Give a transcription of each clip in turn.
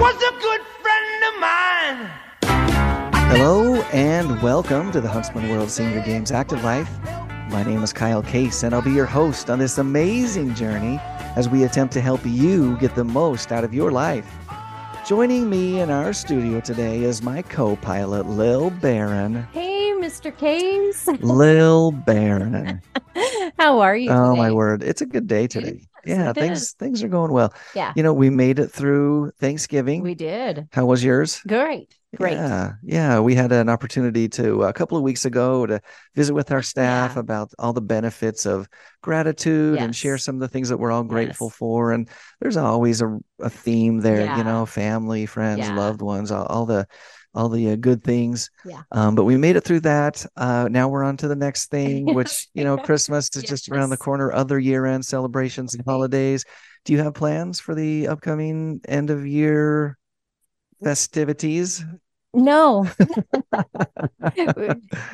was a good friend of mine. Hello and welcome to the Huntsman World Senior Games Active Life. My name is Kyle Case, and I'll be your host on this amazing journey as we attempt to help you get the most out of your life. Joining me in our studio today is my co pilot, Lil Barron. Hey, Mr. Case. Lil Barron. How are you? Oh, my word. It's a good day today. Yes, yeah, things things are going well. Yeah, You know, we made it through Thanksgiving. we did. How was yours? Great. Great. Yeah, yeah. We had an opportunity to a couple of weeks ago to visit with our staff Yeah. about all the benefits of gratitude and share some of the things that we're all grateful Yes. for. And there's always a, a theme there, Yeah. you know, family, friends, Yeah. loved ones, all, all the all the uh, good things. Yeah. Um, but we made it through that. Uh, now we're on to the next thing, which you know, Christmas is just around the corner. Other year-end celebrations and holidays. Do you have plans for the upcoming end of year festivities? No,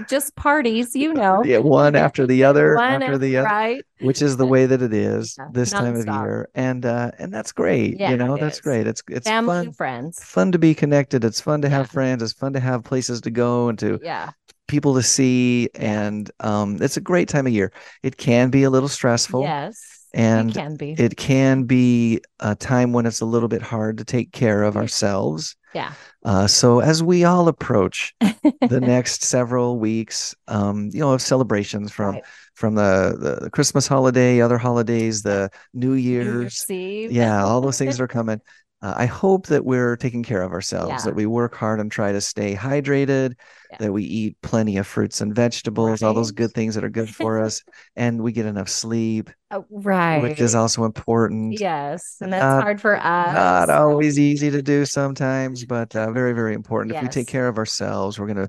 just parties, you know. yeah, one after the other One after the other, right? which is the way that it is Yeah, this time of year, and uh, and that's great. Yeah, you know, that's is. great. It's it's Family fun and friends. fun to be connected. It's fun to have Yeah. friends. It's fun to have places to go and to Yeah. people to see, Yeah. and um, it's a great time of year. It can be a little stressful. Yes. and it can be. It can be a time when it's a little bit hard to take care of Yeah. ourselves. Yeah. Uh, so as we all approach the next several weeks, um, you know, of celebrations from Right. from the, the Christmas holiday, other holidays, the New New Year's, Eve. yeah, all those things are coming. Uh, I hope that we're taking care of ourselves, Yeah. that we work hard and try to stay hydrated, Yeah. that we eat plenty of fruits and vegetables, all those good things that are good for us, and we get enough sleep, Oh, right. which is also important. Yes. And that's Not- hard for us. Not always easy to do sometimes, but uh, very, very important. If we take care of ourselves, we're going to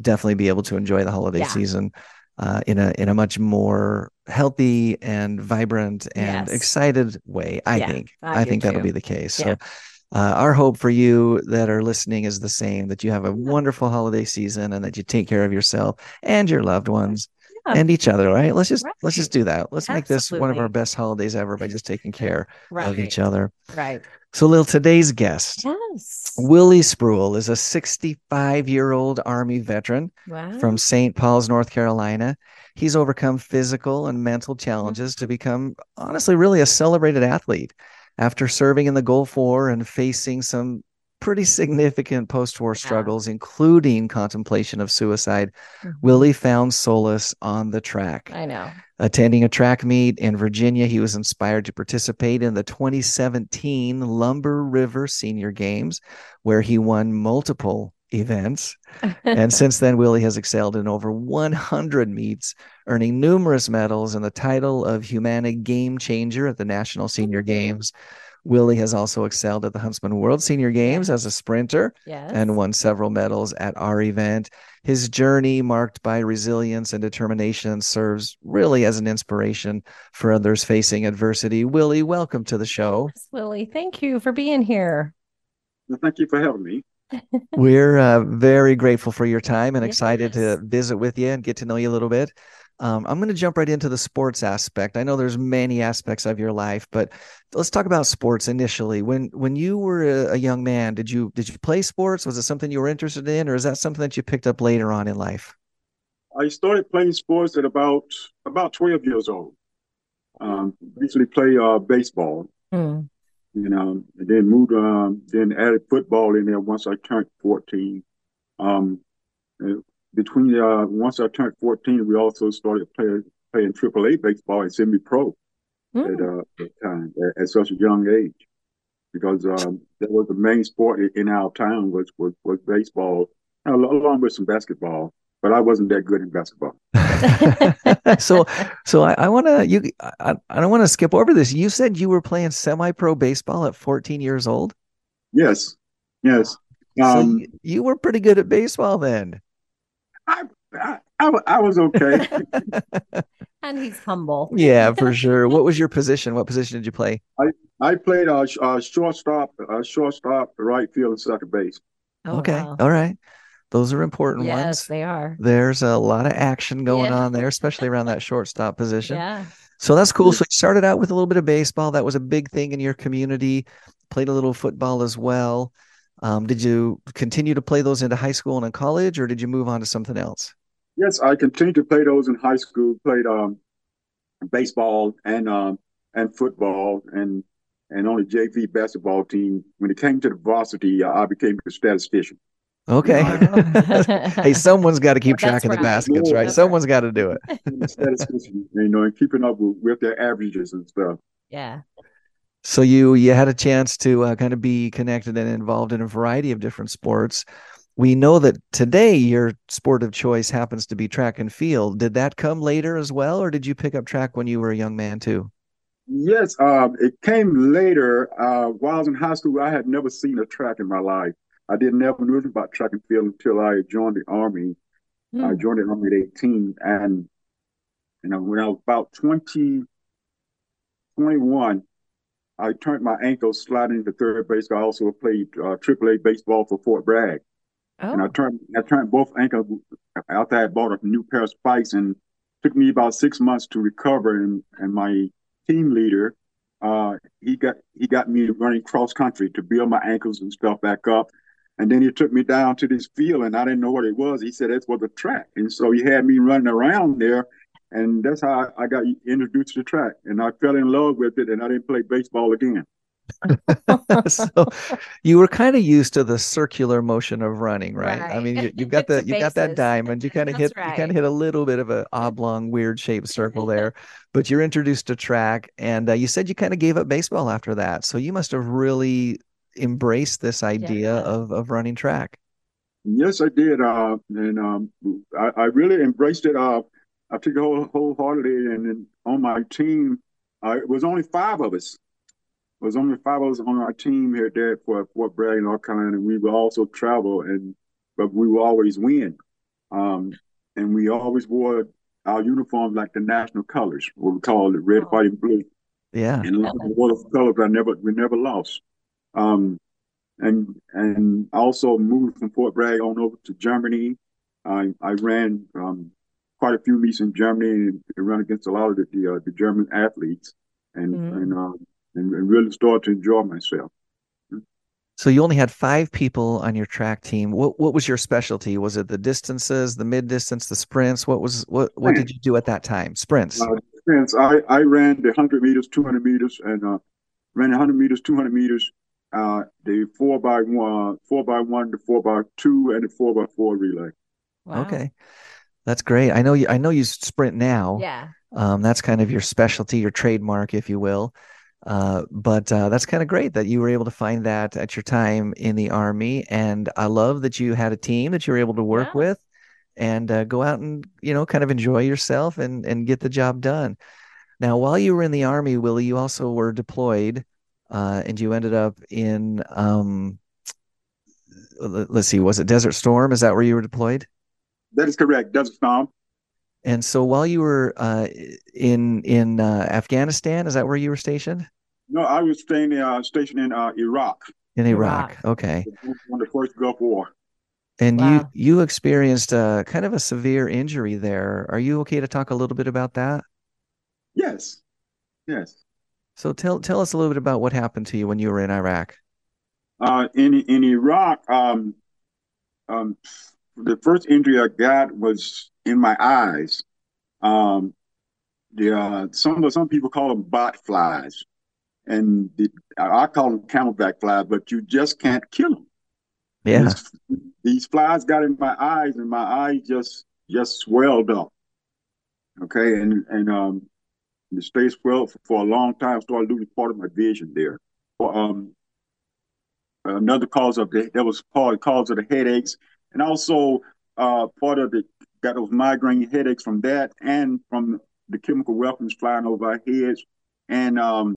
definitely be able to enjoy the holiday Yeah. season uh, in a in a much more healthy and vibrant and Yes. excited way. I Yeah, think. I I, think that'll be the case. Yeah. So. Uh, our hope for you that are listening is the same that you have a wonderful holiday season and that you take care of yourself and your loved ones Yeah. and each other right let's just let's just do that let's make this one of our best holidays ever by just taking care Right. of each other Right. So lil today's guest Yes. Willie Spruill is a 65 year old Army veteran Wow. from St. Pauls, North Carolina. He's overcome physical and mental mm-hmm. challenges to become, honestly, really a celebrated athlete. After serving in the Gulf War and facing some pretty significant post war Yeah. struggles, including contemplation of suicide, Mhm. Willie found solace on the track. I know. Attending a track meet in Virginia, he was inspired to participate in the 2017 Lumber River Senior Games, where he won multiple events. And since then, Willie has excelled in over 100 meets, earning numerous medals and the title of Humana Game Changer at the National Senior Games. Willie has also excelled at the Huntsman World Senior Games as a sprinter yes. and won several medals at our event. His journey, marked by resilience and determination, serves really as an inspiration for others facing adversity. Willie, welcome to the show. Yes, Willie, thank you for being here. Well, thank you for having me. We're uh, very grateful for your time and excited to visit with you and get to know you a little bit. Um, I'm going to jump right into the sports aspect. I know there's many aspects of your life, but let's talk about sports initially. When when you were a, a young man, did you did you play sports? Was it something you were interested in, or is that something that you picked up later on in life? I started playing sports at about about 12 years old. Um, usually play uh, baseball, Mm. you know, and then moved, um, then added football in there once I turned 14. Um, between uh, once I turned 14, we also started playing playing AAA baseball and semi-pro Mm. at uh, that time at, at such a young age, because um, that was the main sport in our town was was, was baseball, along with some basketball. But I wasn't that good in basketball. so so I, I want to you I, I don't want to skip over this. You said you were playing semi-pro baseball at 14 years old. Yes, yes. so Um, you, you were pretty good at baseball then. I, I, I, I was okay. And he's humble. yeah, for sure. What was your position? What position did you play? I played a, sh- uh, shortstop, uh, shortstop, right field, and second base. Oh, okay. wow. All right. Those are important Yes, ones. they are. There's a lot of action going Yeah. on there, especially around that shortstop position. Yeah. So that's cool. So you started out with a little bit of baseball. That was a big thing in your community. played a little football as well. Um, did you continue to play those into high school and in college, or did you move on to something else? Yes, I continued to play those in high school. Played um, baseball and um, and football and and on the JV basketball team. When it came to the varsity, I became a statistician. Okay. hey, someone's got to keep That's track of the right. baskets, right? That's Someone's got to do it. statistician, you know, and keeping up with, with their averages and stuff. yeah. So you you had a chance to uh, kind of be connected and involved in a variety of different sports. We know that today your sport of choice happens to be track and field. Did that come later as well, or did you pick up track when you were a young man too? Yes, um, it came later. Uh, while I was in high school, I had never seen a track in my life. I didn't never knew about track and field until I joined the army. I Hmm. joined the army at 18, and you know when I was about 20, 21, I turned my ankle sliding to third base. I also played uh, AAA baseball for Fort Bragg, and I Oh, turned I turned both ankles after I bought a new pair of spikes, and took me about six months to recover. And and my team leader, uh, he got he got me running cross country to build my ankles and stuff back up. And then he took me down to this field, and I didn't know what it was. He said it was a track, and so he had me running around there, and that's how I, I got introduced to the track. And I fell in love with it, and I didn't play baseball again. so you were kind of used to the circular motion of running, right? I mean, you, you've got the The you got that diamond. You kind of hit That's you kind of hit a little bit of a oblong, weird shaped circle there, but you're introduced to track, and uh, you said you kind of gave up baseball after that. So you must have really embraced this idea Yeah. of of running track. Yes, I did, uh, and um, I, I really embraced it. Uh, I took it whole, wholeheartedly, and then on my team, uh, it was only five of us. It was only five of us on our team here there for Fort Bragg, North Carolina, and we would also travel, and but we would always win. Um, and we always wore our uniforms like the national colors, what we call the red, white, and blue. Yeah. And like the water colors, I never we never lost. Um, and and also moved from Fort Bragg on over to Germany. I I ran um, quite a few meets in Germany and, and ran against a lot of the the, uh, the German athletes, and Mhm. and, um, and and really started to enjoy myself. So you only had five people on your track team. What what was your specialty? Was it the distances, the mid distance, the sprints? What was what what did you do at that time? Sprints. Uh, since I I ran the hundred meters, two hundred meters, and uh, ran the hundred meters, two hundred meters, uh, the four by one, four by one, the four by two, and the four by four relay. wow. Okay. That's great. I know you I know you sprint now. Yeah. Um, that's kind of your specialty, your trademark, if you will. Uh, but uh, that's kind of great that you were able to find that at your time in the army. And I love that you had a team that you were able to work Yeah. with and uh, go out and, you know, kind of enjoy yourself and, and get the job done. Now, while you were in the army, Willie, you also were deployed uh, and you ended up in, um, let's see, was it Desert Storm? Is that where you were deployed? That is correct. Desert Storm. And so while you were uh, in in uh, Afghanistan, is that where you were stationed? No, I was staying uh, stationed in uh, Iraq, In Iraq. Iraq. Okay. on the first Gulf War. And Wow. you you experienced a, kind of a severe injury there. Are you okay to talk a little bit about that? Yes, yes. So tell tell us a little bit about what happened to you when you were in Iraq. Uh, in in Iraq, um, um, the first injury I got was in my eyes. Um, the uh, some some people call them bot flies, and the, I call them camelback flies, but you just can't kill them. Yeah. These, these flies got in my eyes, and my eyes just just swelled up. Okay, and and um, it stayed swelled for, for a long time. Started losing part of my vision there. Um, another cause of the that was part cause of the headaches, and also uh, part of the got those migraine headaches from that, and from the chemical weapons flying over our heads, and um,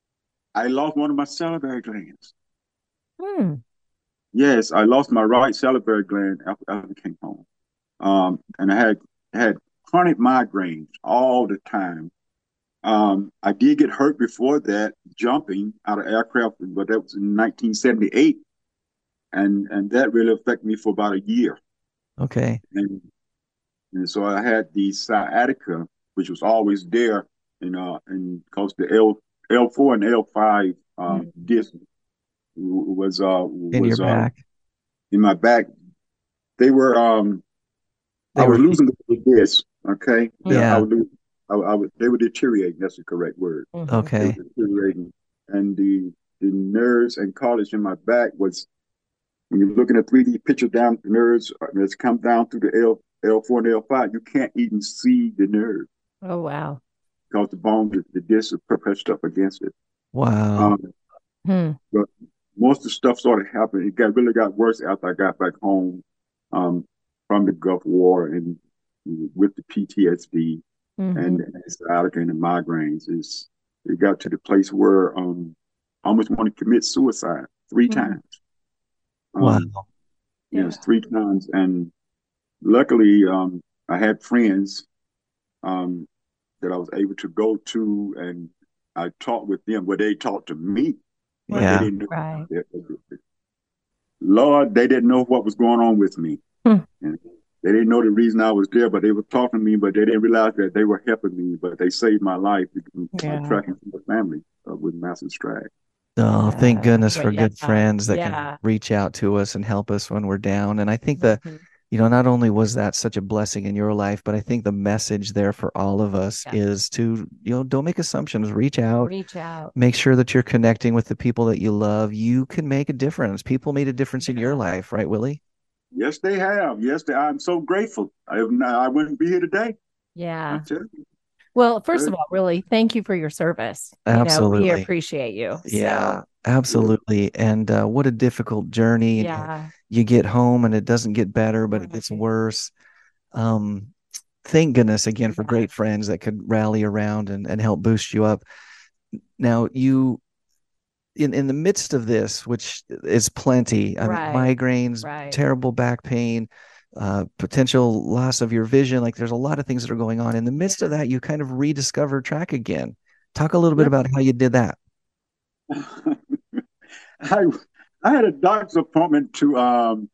I lost one of my salivary glands. Hmm. Yes, I lost my right salivary gland after, after I came home, um, and I had had chronic migraines all the time. Um, I did get hurt before that jumping out of aircraft, but that was in 1978, and and that really affected me for about a year. Okay. And and so I had the sciatica, which was always there, you uh, and because the L L four and L five um, disc was uh in was your uh, back. in my back. They were um They I was were- losing the disc. Okay. Yeah. I would lose, I, I would, they were deteriorating. That's the correct word. Mhm. They Okay. were deteriorating, and the the nerves and cartilage in my back was. When you're looking at 3D picture down the nerves that's come down through the L L4 and L5, you can't even see the nerve Oh wow. because the bone, the, the disc is pressed up against it. Wow. Um, Hmm. most of the stuff started happening. It got really got worse after I got back home um, from the Gulf War and with the PTSD Mhm. and the sciatica and the migraines. Is it got to the place where um, I almost wanted to commit suicide three Mhm. times. Um, wow. Yes, three times, and luckily um, I had friends um, that I was able to go to, and I talked with them. Where they talked to me, Yeah. they didn't know Right. Lord, they didn't know what was going on with me. Hmm. And they didn't know the reason I was there, but they were talking to me, but they didn't realize that they were helping me, but they saved my life Yeah. by tracking the family uh, with massive stride. Oh, thank goodness Well, for good friends that Yeah. can reach out to us and help us when we're down. And I think that, Mhm. you know, not only was that such a blessing in your life, but I think the message there for all of us Yeah. is to, you know, don't make assumptions, reach out, reach out. make sure that you're connecting with the people that you love. You can make a difference. People made a difference in your life, right, Willie? Yes, they have. Yes, they, I'm so grateful. I, I wouldn't be here today. I Yeah. Well, first of all, really, thank you for your service. You know, Absolutely. we appreciate you. So, Yeah, absolutely. And uh, what a difficult journey. yeah. you get home and it doesn't get better, but it gets worse. Um, thank goodness again for great friends that could rally around and, and help boost you up. Now you in in the midst of this, which is plenty, I Right. mean migraines, Right. terrible back pain, uh, potential loss of your vision, like there's a lot of things that are going on. In the midst of that, you kind of rediscover track again. Talk a little bit about how you did that. I I had a doctor's appointment to um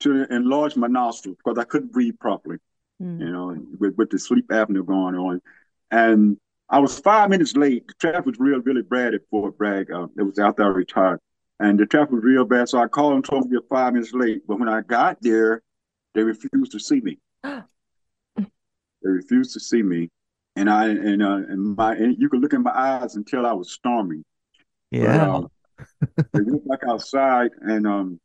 to enlarge my nostrils because I couldn't breathe properly. Mm. you know, with, with the sleep apnea going on. And I was five minutes late. The traffic was real, really bad at Fort Bragg. Uh, it was after I retired. And the traffic was real bad. So I called and told them to be five minutes late. But when I got there, they refused to see me. they refused to see me. And I and uh, and my and you could look in my eyes and tell I was storming. But, Yeah. um, they went back outside and um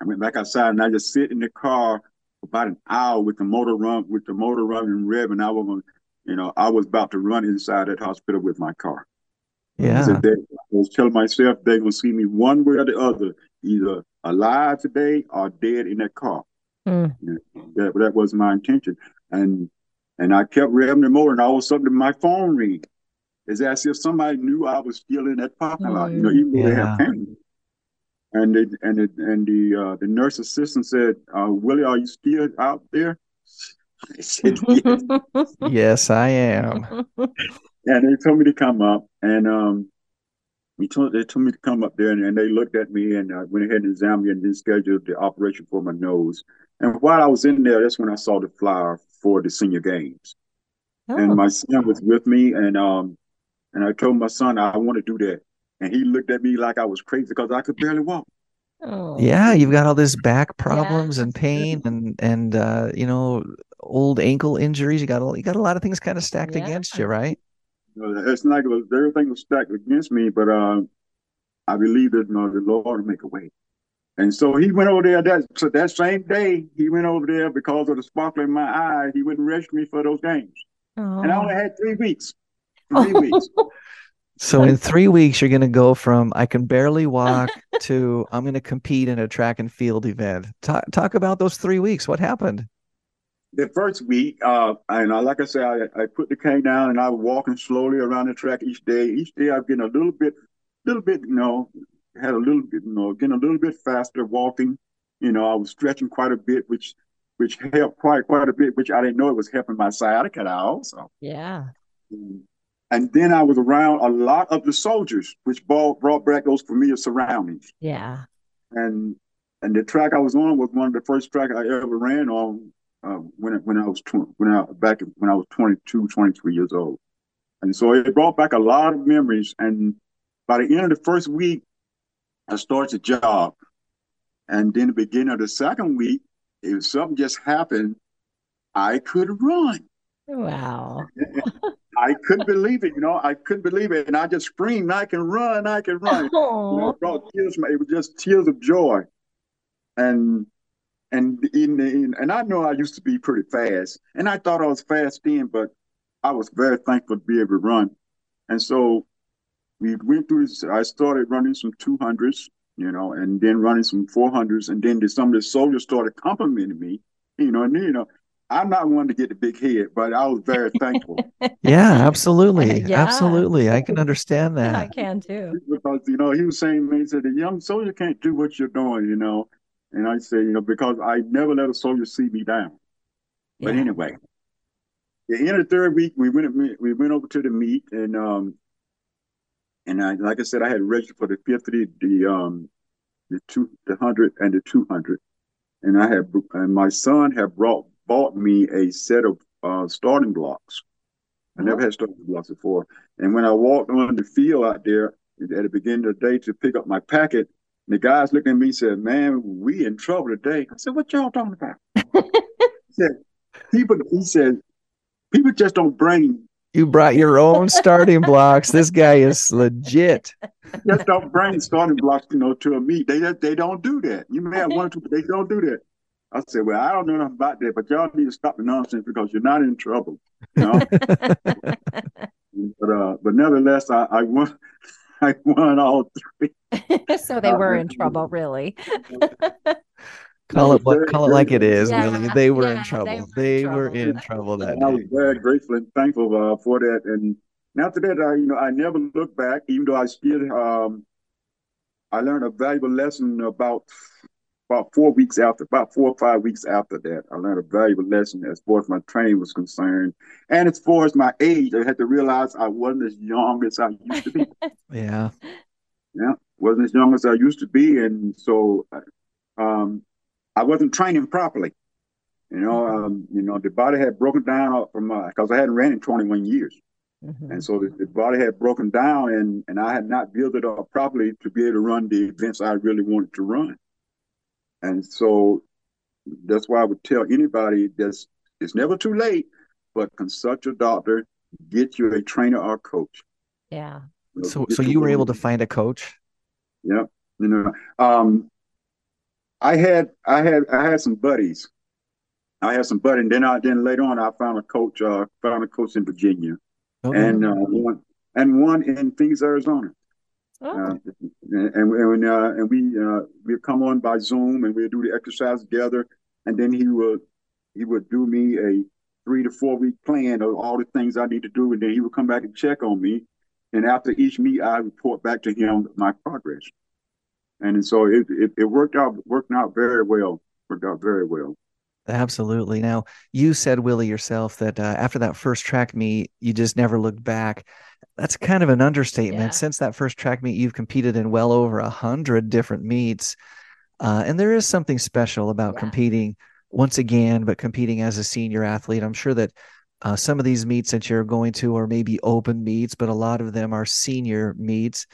I went back outside and I just sit in the car for about an hour with the motor run with the motor running rev and I was you know, I was about to run inside that hospital with my car. yeah. So they, I was telling myself they're gonna see me one way or the other, either alive today or dead in that car. Mm. That that was my intention. And and I kept revving the motor and all of a sudden my phone ring. It's as if somebody knew I was still in that parking lot, you know, even though they Yeah. have pain. And they, and it, and the uh, the nurse assistant said, uh, "Willie, are you still out there?" I said, "Yes." Yes, I am. and they told me to come up, and um, he told they told me to come up there, and, and they looked at me, and I went ahead and examined me, and then scheduled the operation for my nose. And while I was in there, that's when I saw the flyer for the senior games, and Oh, my son was with me, and um, and I told my son I want to do that, and he looked at me like I was crazy because I could barely walk. oh. Yeah, you've got all this back problems and pain and and uh, you know, old ankle injuries. You got a, you got a lot of things kind of stacked Yeah. against you, right? You know, it's not like everything was stacked against me, but um, I believe that you know, the Lord will make a way. And so he went over there that so that same day. He went over there because of the sparkle in my eye. He went and rescued me for those games, and I only Oh. had three weeks. Three weeks. So in three weeks, you're going to go from I can barely walk to I'm going to compete in a track and field event. Talk talk about those three weeks. What happened? The first week, uh, and I, like I said, I, I put the cane down and I was walking slowly around the track each day. Each day, I was getting a little bit, little bit, you know, had a little bit, you know, getting a little bit faster walking. You know, I was stretching quite a bit, which which helped quite quite a bit, which I didn't know it was helping my sciatica also. Yeah. And then I was around a lot of the soldiers, which brought, brought back those familiar surroundings. Yeah. And and the track I was on was one of the first track I ever ran on uh, when when I was tw- when I back when I was 22, 23 years old. And so it brought back a lot of memories. And by the end of the first week, I started the job. And then the beginning of the second week, if something just happened, I could run. Wow. I couldn't believe it, you know, I couldn't believe it. And I just screamed, I can run, I can run. You know, it brought tears, it was just tears of joy. And and in, in and I know I used to be pretty fast, and I thought I was fast then, but I was very thankful to be able to run. And so we went through this. I started running some 200s, you know, and then running some 400s, and then some of the soldiers started complimenting me, you know, and you know, I'm not one to get the big head, but I was very thankful Yeah, absolutely. Yeah. Absolutely. I can understand that. I can too. because you know he was saying to me, he said the young soldier can't do what you're doing, you know, and I said, you know, because I never let a soldier see me down. But anyway, the end of the third week, we went we went over to the meet, and um, and I, like I said, I had registered for the fifty, the um, the two, the hundred, and the two hundred, and I had and my son had brought bought me a set of uh, starting blocks. I never had starting blocks before, and when I walked on the field out there at the beginning of the day to pick up my packet, the guys looked at me and said, "Man, we in trouble today." I said, "What y'all talking about?" he said, "People," he said, "people just don't bring You brought your own starting blocks. This guy is legit. just don't bring starting blocks, you know, to a meet. They they don't do that. You may have one or two, but they don't do that." I said, "Well, I don't know nothing about that, but y'all need to stop the nonsense because you're not in trouble." You know? but uh, but nevertheless, I, I won. I won all three. so they were in trouble, really. Call it what call it like it is. very- Yeah, Willie. They were yeah, in they trouble. were in They were in trouble that And I was day. very grateful and thankful uh, for that. And after that, I you know I never looked back, even though I still um, I learned a valuable lesson about about four weeks after, about four or five weeks after that. I learned a valuable lesson as far as my training was concerned, and as far as my age. I had to realize I wasn't as young as I used to be. Yeah. Yeah, wasn't as young as I used to be, and so um, I wasn't training properly. You know, um, you know, the body had broken down from my because I hadn't ran in 21 years, Mhm. and so the, the body had broken down, and and I had not built it up properly to be able to run the events I really wanted to run. And so that's why I would tell anybody that's it's never too late, but consult your doctor, get you a trainer or coach. Yeah. You know, So so you were able to find a coach? Yeah, you know, um, I had I had I had some buddies. I had some buddies, and then I then later on I found a coach. Uh, found a coach in Virginia, Okay. and uh, one and one in Phoenix, Arizona. Oh, Uh, and and uh, and we uh, we'd come on by Zoom and we'd do the exercise together, and then he would he would do me a three to four week plan of all the things I need to do, and then he would come back and check on me. And after each meet, I report back to him my progress. And so it, it, it worked out worked out very well. Worked out very well. Absolutely. Now, you said, Willie, yourself that uh, after that first track meet, you just never looked back. That's kind of an understatement. Yeah. Since that first track meet, you've competed in well over a hundred different meets. Uh, and there is something special about Yeah. competing once again, but competing as a senior athlete. I'm sure that uh, some of these meets that you're going to are maybe open meets, but a lot of them are senior meets.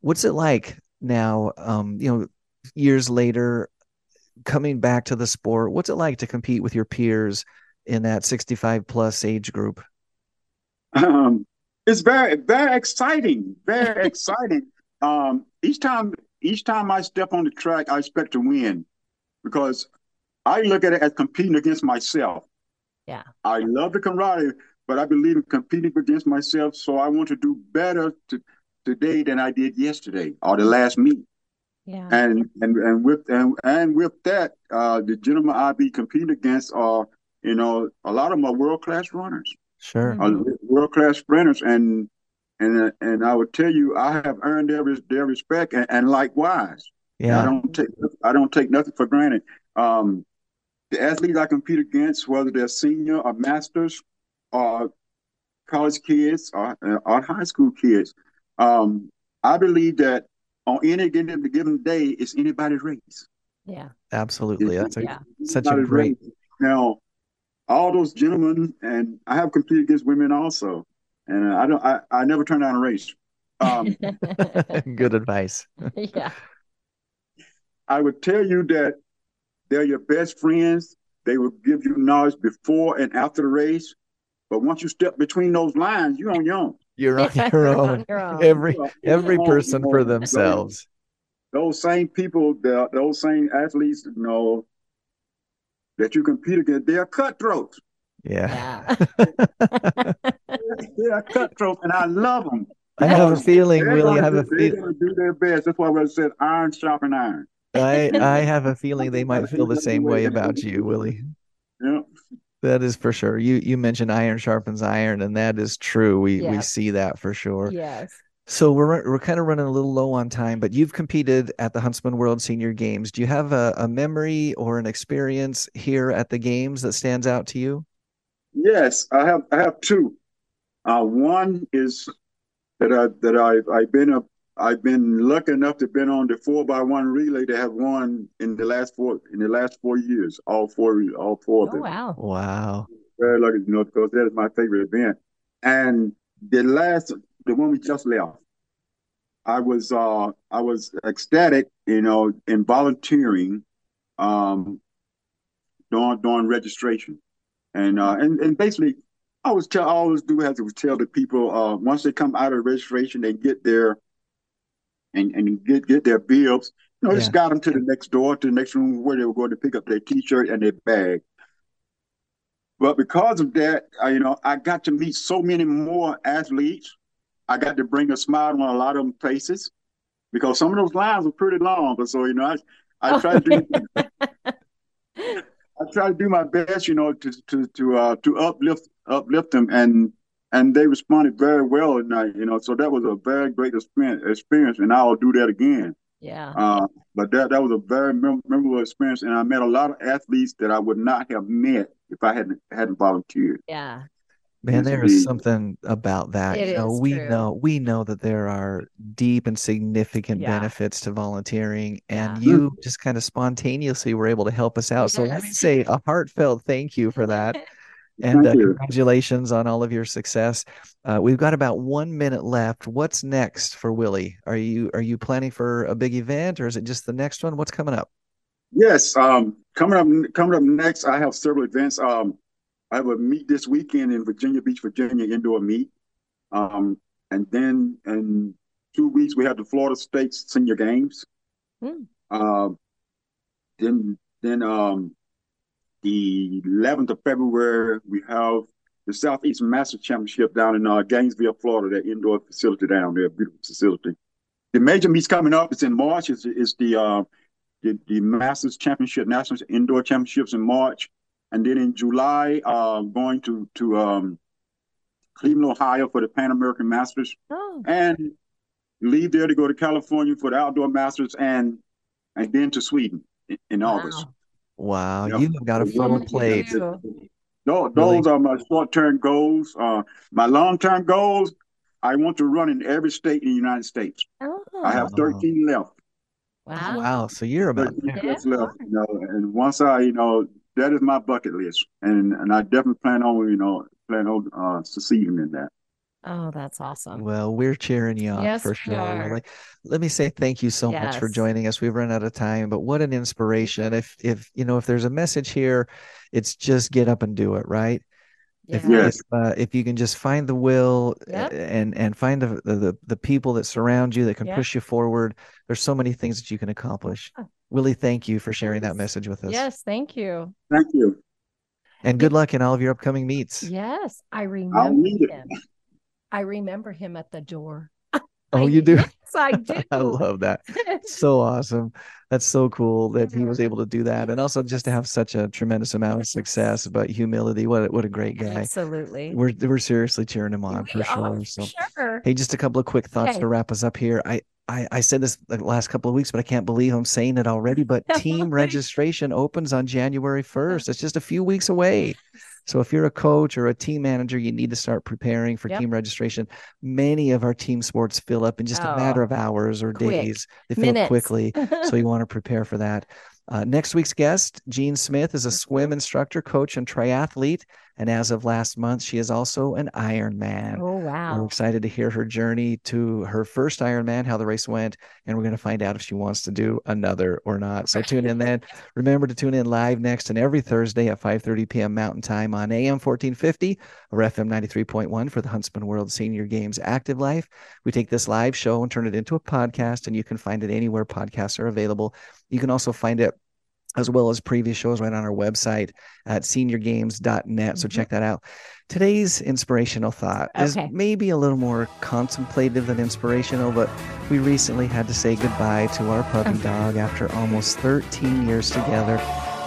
What's it like now, um, you know, years later, coming back to the sport? What's it like to compete with your peers in that 65 plus age group? Um, it's very, very exciting. Very exciting. Um, each time, each time I step on the track, I expect to win because I look at it as competing against myself. Yeah. I love the camaraderie, but I believe in competing against myself. So I want to do better to, today than I did yesterday or the last meet. Yeah. And and and with and, and with that, uh, the gentlemen I be competing against are, you know, a lot of my world class runners Sure. Mhm. world class sprinters, and and and I would tell you, I have earned their their respect, and, and likewise, I don't take I don't take nothing for granted. Um, the athletes I compete against, whether they're senior or masters, or college kids or, or high school kids, um, I believe that on any given given day, it's anybody's race. yeah. Absolutely. That's a, Yeah. such a great, race. Now, all those gentlemen, and I have competed against women also, and I don't, I, I never turn down a race. Um, good advice. yeah. I would tell you that they're your best friends. They will give you knowledge before and after the race. But once you step between those lines, you're on your own. You're on your You're own. on your own. Every every person for themselves. Those same people, the- those same athletes, you know, that you compete against, they're cutthroats. Yeah. Yeah. They're cutthroats, and I love them. I have a feeling, They're Willie. I gonna have a do- they're gonna do their best. That's why I said iron sharpen iron. I I have a feeling they might feel the same way about you, Willie. Yeah. That is for sure. You you mentioned iron sharpens iron, and that is true. We we see that for sure. yes. So we're we're kind of running a little low on time, but you've competed at the Huntsman World Senior Games. Do you have a, a memory or an experience here at the games that stands out to you? Yes, I have. I have two. Uh, one is that I that I've I've been a I've been lucky enough to have been on the four by one relay to have won in the last four in the last four years. All four all four of Oh them. wow. Wow. Very lucky, you know, because that is my favorite event. And the last, the one we just left, I was uh I was ecstatic, you know, in volunteering, um, during during registration, and uh and and basically, I was tell I always do have to tell the people uh once they come out of registration, they get their and and get get their bills. You know, just got them to the next door, to the next room where they were going to pick up their T-shirt and their bag. But because of that, I, you know, I got to meet so many more athletes. I got to bring a smile on a lot of them faces because some of those lines were pretty long. But so, you know, I, I try to do, I try to do my best, you know, to to to uh, to uplift uplift them, and and they responded very well, and I, you know, so that was a very great experience, experience, and I'll do that again. Yeah. Uh, but that that was a very mem- memorable experience, and I met a lot of athletes that I would not have met if I hadn't hadn't volunteered. Yeah. Man, there is something about that. It you know, is we true. know we know that there are deep and significant Yeah. benefits to volunteering, and Yeah. you just kind of spontaneously were able to help us out. So let me say a heartfelt thank you for that. And uh, congratulations on all of your success. Uh, we've got about one minute left. What's next for Willie? Are you are you planning for a big event, or is it just the next one? What's coming up? Yes, um, coming up coming up next, I have several events. Um, I have a meet this weekend in Virginia Beach, Virginia, indoor meet. Um, and then in two weeks we have the Florida State Senior Games. Hmm. Uh, then then um, the 11th of February we have the Southeast Masters Championship down in uh, Gainesville, Florida, that indoor facility down there, beautiful facility. The major meets coming up. It's in March. It's, it's the uh, the, the Masters Championship, National Indoor Championships in March, and then in July, uh, going to to um, Cleveland, Ohio for the Pan American Masters, Oh. and leave there to go to California for the Outdoor Masters, and and then to Sweden in, in August. Wow, Wow. Yep. you have got a So full those- plate. you. Those, Really? those are my short-term goals. Uh, my long-term goals, I want to run in every state in the United States. Oh. I have 13 left. Wow. Wow, so you're about 13 left, you know, and once I, you know, that is my bucket list, and and I definitely plan on, you know, plan on uh, succeeding in that. Oh, that's awesome. Well, we're cheering you on Yes, for sure. are. Willie. Let me say thank you so much for joining us. We've run out of time, but what an inspiration. If if you know if there's a message here, it's just get up and do it, right? If Yes. if, uh, if you can just find the will Yep. uh, and and find the, the the people that surround you that can Yep. push you forward, there's so many things that you can accomplish. Yeah. Willie, thank you for sharing that message with us. Yes, thank you. Thank you. And good luck in all of your upcoming meets. Yes, I I'll remember need it. him. I remember him at the door. Oh, you do? Yes, I do. I love that. so awesome. That's so cool that he was able to do that, and also just to have such a tremendous amount of success. But humility, what a, what a great guy. Absolutely. We're we're seriously cheering him on for sure. So, sure. hey, just a couple of quick thoughts Okay. to wrap us up here. I. I, I said this the last couple of weeks, but I can't believe I'm saying it already. But team registration opens on January 1st. It's just a few weeks away. So if you're a coach or a team manager, you need to start preparing for Yep. team registration. Many of our team sports fill up in just a Oh, matter of hours or quick. days. They fill up quickly so you want to prepare for that. Uh, next week's guest, Gene Smith, is a swim instructor, coach, and triathlete And as of last month, she is also an Ironman. Oh, wow. We're excited to hear her journey to her first Ironman, how the race went, and we're going to find out if she wants to do another or not. So tune in then. Remember to tune in live next and every Thursday at 5:30 p.m. Mountain Time on AM 1450 or FM 93.1 for the Huntsman World Senior Games Active Life. We take this live show and turn it into a podcast, and you can find it anywhere podcasts are available. You can also find it as well as previous shows right on our website at seniorgames.net. So Mhm. check that out. Today's inspirational thought is maybe a little more contemplative than inspirational, but we recently had to say goodbye to our puppy Okay. dog after almost 13 years together.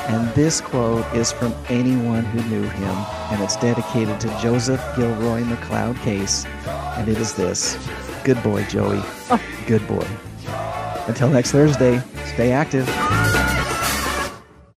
And this quote is from anyone who knew him, and it's dedicated to Joseph Gilroy McLeod Case. And it is this Good boy, Joey. Good boy. Until next Thursday, stay active.